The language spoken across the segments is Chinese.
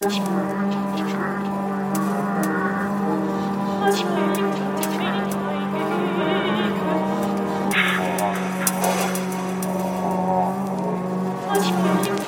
不弃不离，不弃不离。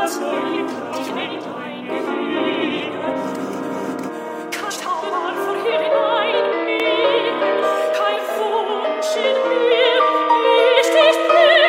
was for you,